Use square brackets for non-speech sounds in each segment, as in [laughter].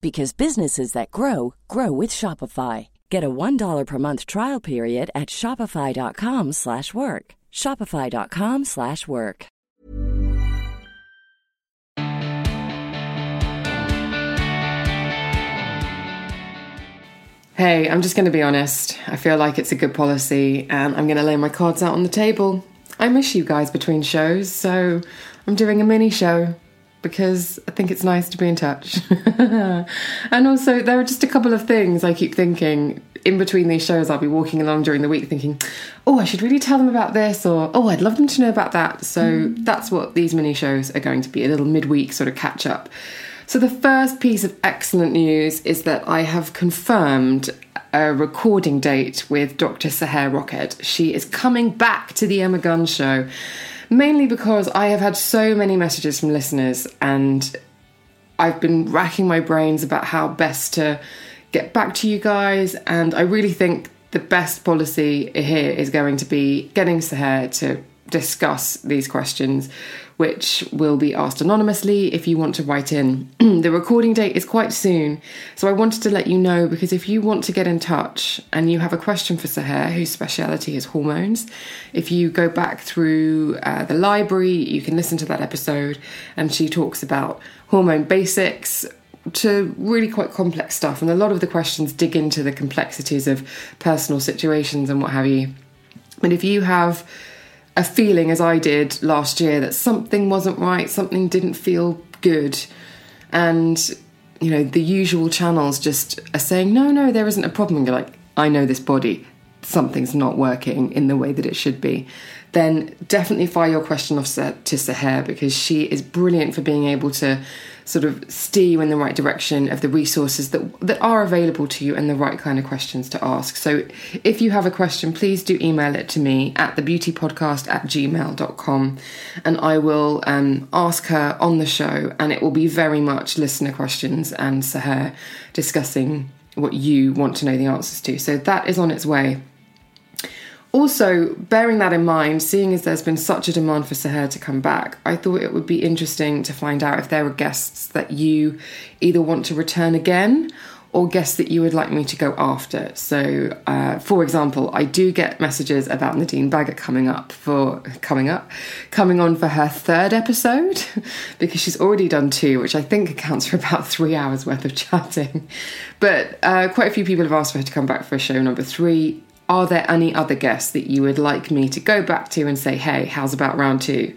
because businesses that grow grow with Shopify. Get a $1 per month trial period at shopify.com/work. shopify.com/work. Hey, I'm just going to be honest. I feel like it's a good policy and I'm going to lay my cards out on the table. I miss you guys between shows, so I'm doing a mini show because I think it's nice to be in touch. [laughs] and also, there are just a couple of things I keep thinking in between these shows. I'll be walking along during the week thinking, oh, I should really tell them about this, or oh, I'd love them to know about that. So that's what these mini shows are going to be a little midweek sort of catch up. So, the first piece of excellent news is that I have confirmed a recording date with Dr. Sohere Roked. She is coming back to the Emma Guns show, mainly because I have had so many messages from listeners and I've been racking my brains about how best to get back to you guys. And I really think the best policy here is going to be getting Sohere to discuss these questions, which will be asked anonymously if you want to write in. [clears throat] the recording date is quite soon, so I wanted to let you know because if you want to get in touch and you have a question for Sohere, whose speciality is hormones, if you go back through uh, the library, you can listen to that episode, and she talks about hormone basics to really quite complex stuff. And a lot of the questions dig into the complexities of personal situations and what have you. But if you have a feeling, as I did last year, that something wasn't right, something didn't feel good, and you know, the usual channels just are saying, no, no, there isn't a problem. And you're like, I know this body, something's not working in the way that it should be. Then definitely fire your question off to Sohere because she is brilliant for being able to sort of steer you in the right direction of the resources that that are available to you and the right kind of questions to ask. So if you have a question, please do email it to me at thebeautypodcast at gmail.com and I will um, ask her on the show and it will be very much listener questions and Sohere discussing what you want to know the answers to. So that is on its way. Also, bearing that in mind, seeing as there's been such a demand for Sohere to come back, I thought it would be interesting to find out if there were guests that you either want to return again or guests that you would like me to go after. So, uh, for example, I do get messages about Nadine Baggott coming up for coming up, coming on for her third episode [laughs] because she's already done two, which I think accounts for about three hours worth of chatting. But uh, quite a few people have asked for her to come back for a show number three are there any other guests that you would like me to go back to and say, hey, how's about round two?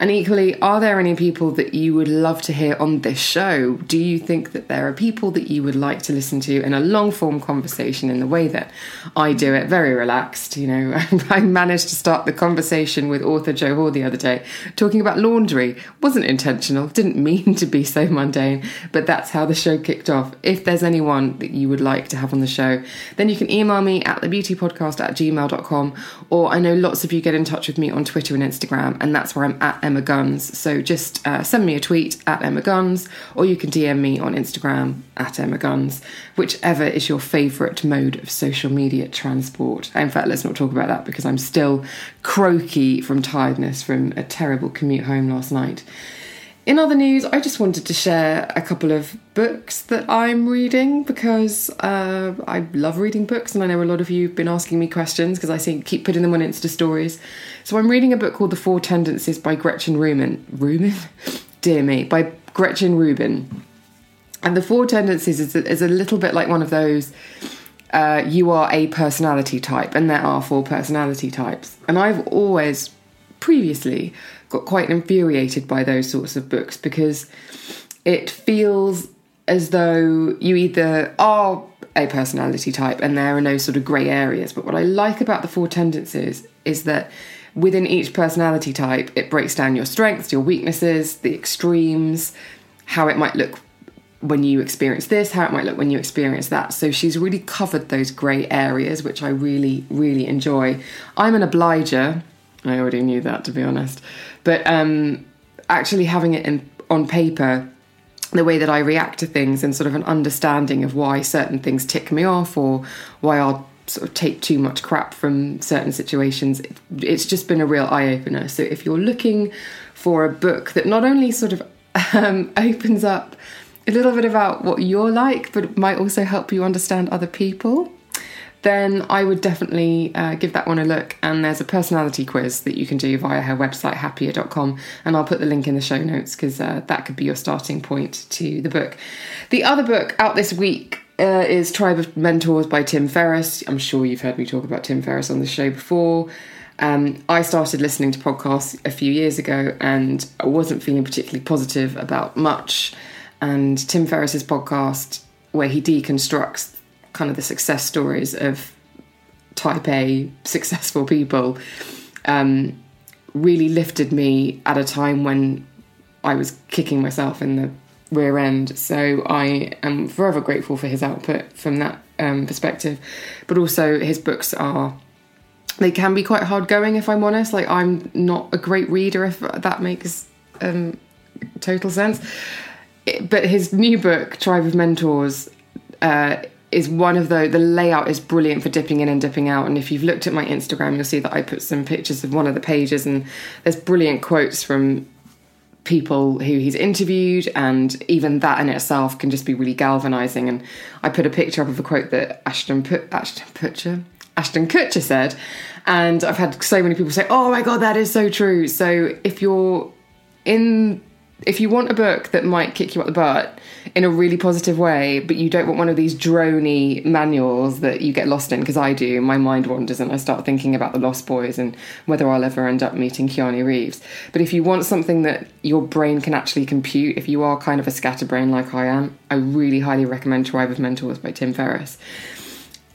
And equally, are there any people that you would love to hear on this show? Do you think that there are people that you would like to listen to in a long form conversation in the way that I do it, very relaxed? You know, [laughs] I managed to start the conversation with author Joe Hoare the other day talking about laundry. Wasn't intentional, didn't mean to be so mundane, but that's how the show kicked off. If there's anyone that you would like to have on the show, then you can email me at thebeautypodcast at gmail.com, or I know lots of you get in touch with me on Twitter and Instagram, and that's where I'm at Emma Guns. So just uh, send me a tweet at Emma Guns, or you can DM me on Instagram at Emma Guns, whichever is your favourite mode of social media transport. In fact, let's not talk about that because I'm still croaky from tiredness from a terrible commute home last night. In other news, I just wanted to share a couple of books that I'm reading because uh, I love reading books, and I know a lot of you have been asking me questions because I see keep putting them on Insta stories. So I'm reading a book called The Four Tendencies by Gretchen Rubin. Rubin? [laughs] Dear me, by Gretchen Rubin. And the four tendencies is a, is a little bit like one of those uh, you are a personality type, and there are four personality types. And I've always previously got quite infuriated by those sorts of books because it feels as though you either are a personality type and there are no sort of grey areas. But what I like about the four tendencies is that within each personality type, it breaks down your strengths, your weaknesses, the extremes, how it might look when you experience this, how it might look when you experience that. So she's really covered those grey areas, which I really, really enjoy. I'm an obliger. I already knew that, to be honest. But um, actually having it in, on paper, the way that I react to things and sort of an understanding of why certain things tick me off or why I'll sort of take too much crap from certain situations, it's just been a real eye opener. So if you're looking for a book that not only sort of um, [laughs] opens up a little bit about what you're like, but might also help you understand other people, then I would definitely uh, give that one a look. And there's a personality quiz that you can do via her website, happier.com. And I'll put the link in the show notes because uh, that could be your starting point to the book. The other book out this week uh, is Tribe of Mentors by Tim Ferriss. I'm sure you've heard me talk about Tim Ferriss on the show before. Um, I started listening to podcasts a few years ago and I wasn't feeling particularly positive about much and Tim Ferriss's podcast, where he deconstructs kind of the success stories of type A successful people, um, really lifted me at a time when I was kicking myself in the rear end. So I am forever grateful for his output from that um, perspective. But also, his books are. They can be quite hard going, if I'm honest. Like, I'm not a great reader, if that makes um, total sense but his new book, Tribe of Mentors, uh, is one of the the layout is brilliant for dipping in and dipping out. And if you've looked at my Instagram, you'll see that I put some pictures of one of the pages, and there's brilliant quotes from people who he's interviewed, and even that in itself can just be really galvanizing. And I put a picture up of a quote that Ashton put Ashton Ashton Kutcher said, and I've had so many people say, "Oh my god, that is so true." So if you're in if you want a book that might kick you up the butt in a really positive way, but you don't want one of these drony manuals that you get lost in, because I do, my mind wanders and I start thinking about the Lost Boys and whether I'll ever end up meeting Keanu Reeves. But if you want something that your brain can actually compute, if you are kind of a scatterbrain like I am, I really highly recommend Tribe of Mentors by Tim Ferriss.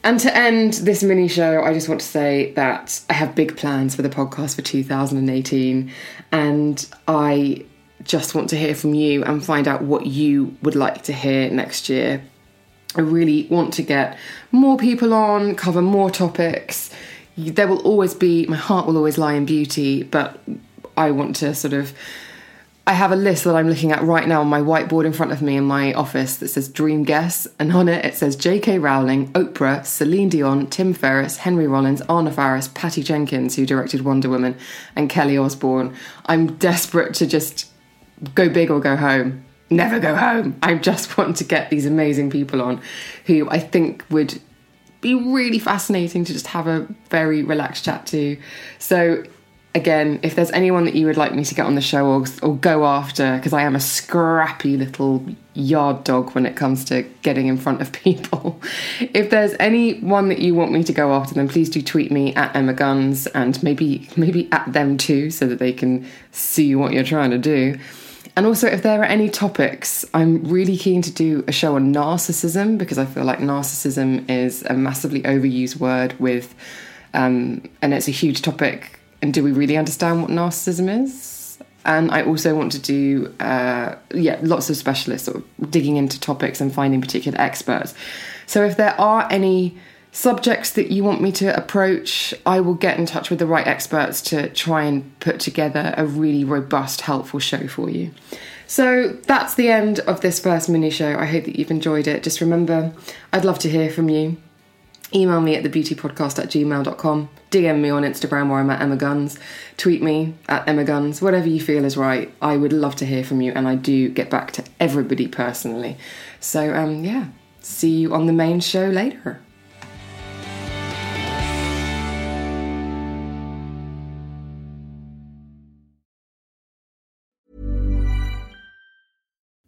And to end this mini show, I just want to say that I have big plans for the podcast for 2018, and I just want to hear from you and find out what you would like to hear next year. I really want to get more people on, cover more topics. There will always be, my heart will always lie in beauty, but I want to sort of. I have a list that I'm looking at right now on my whiteboard in front of me in my office that says Dream Guests, and on it it says J.K. Rowling, Oprah, Celine Dion, Tim Ferriss, Henry Rollins, Anna Faris, Patty Jenkins, who directed Wonder Woman, and Kelly Osbourne. I'm desperate to just go big or go home. Never go home. I just [laughs] want to get these amazing people on who I think would be really fascinating to just have a very relaxed chat to. So, again, if there's anyone that you would like me to get on the show or, or go after, because I am a scrappy little yard dog when it comes to getting in front of [laughs] people. if there's anyone that you want me to go after, then please do tweet me at Emma Guns and maybe maybe at them too, so that they can see what you're trying to do. And also, if there are any topics, I'm really keen to do a show on narcissism because I feel like narcissism is a massively overused word with, um, and it's a huge topic. And do we really understand what narcissism is? And I also want to do, uh, yeah, lots of specialists sort of digging into topics and finding particular experts. So if there are any subjects that you want me to approach, I will get in touch with the right experts to try and put together a really robust, helpful show for you. So that's the end of this first mini show. I hope that you've enjoyed it. Just remember, I'd love to hear from you. Email me at thebeautypodcast at gmail.com. DM me on Instagram where I'm at Emma Guns. Tweet me at Emma Guns. Whatever you feel is right. I would love to hear from you, and I do get back to everybody personally. So, um, yeah, see you on the main show later.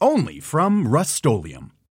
Only from Rust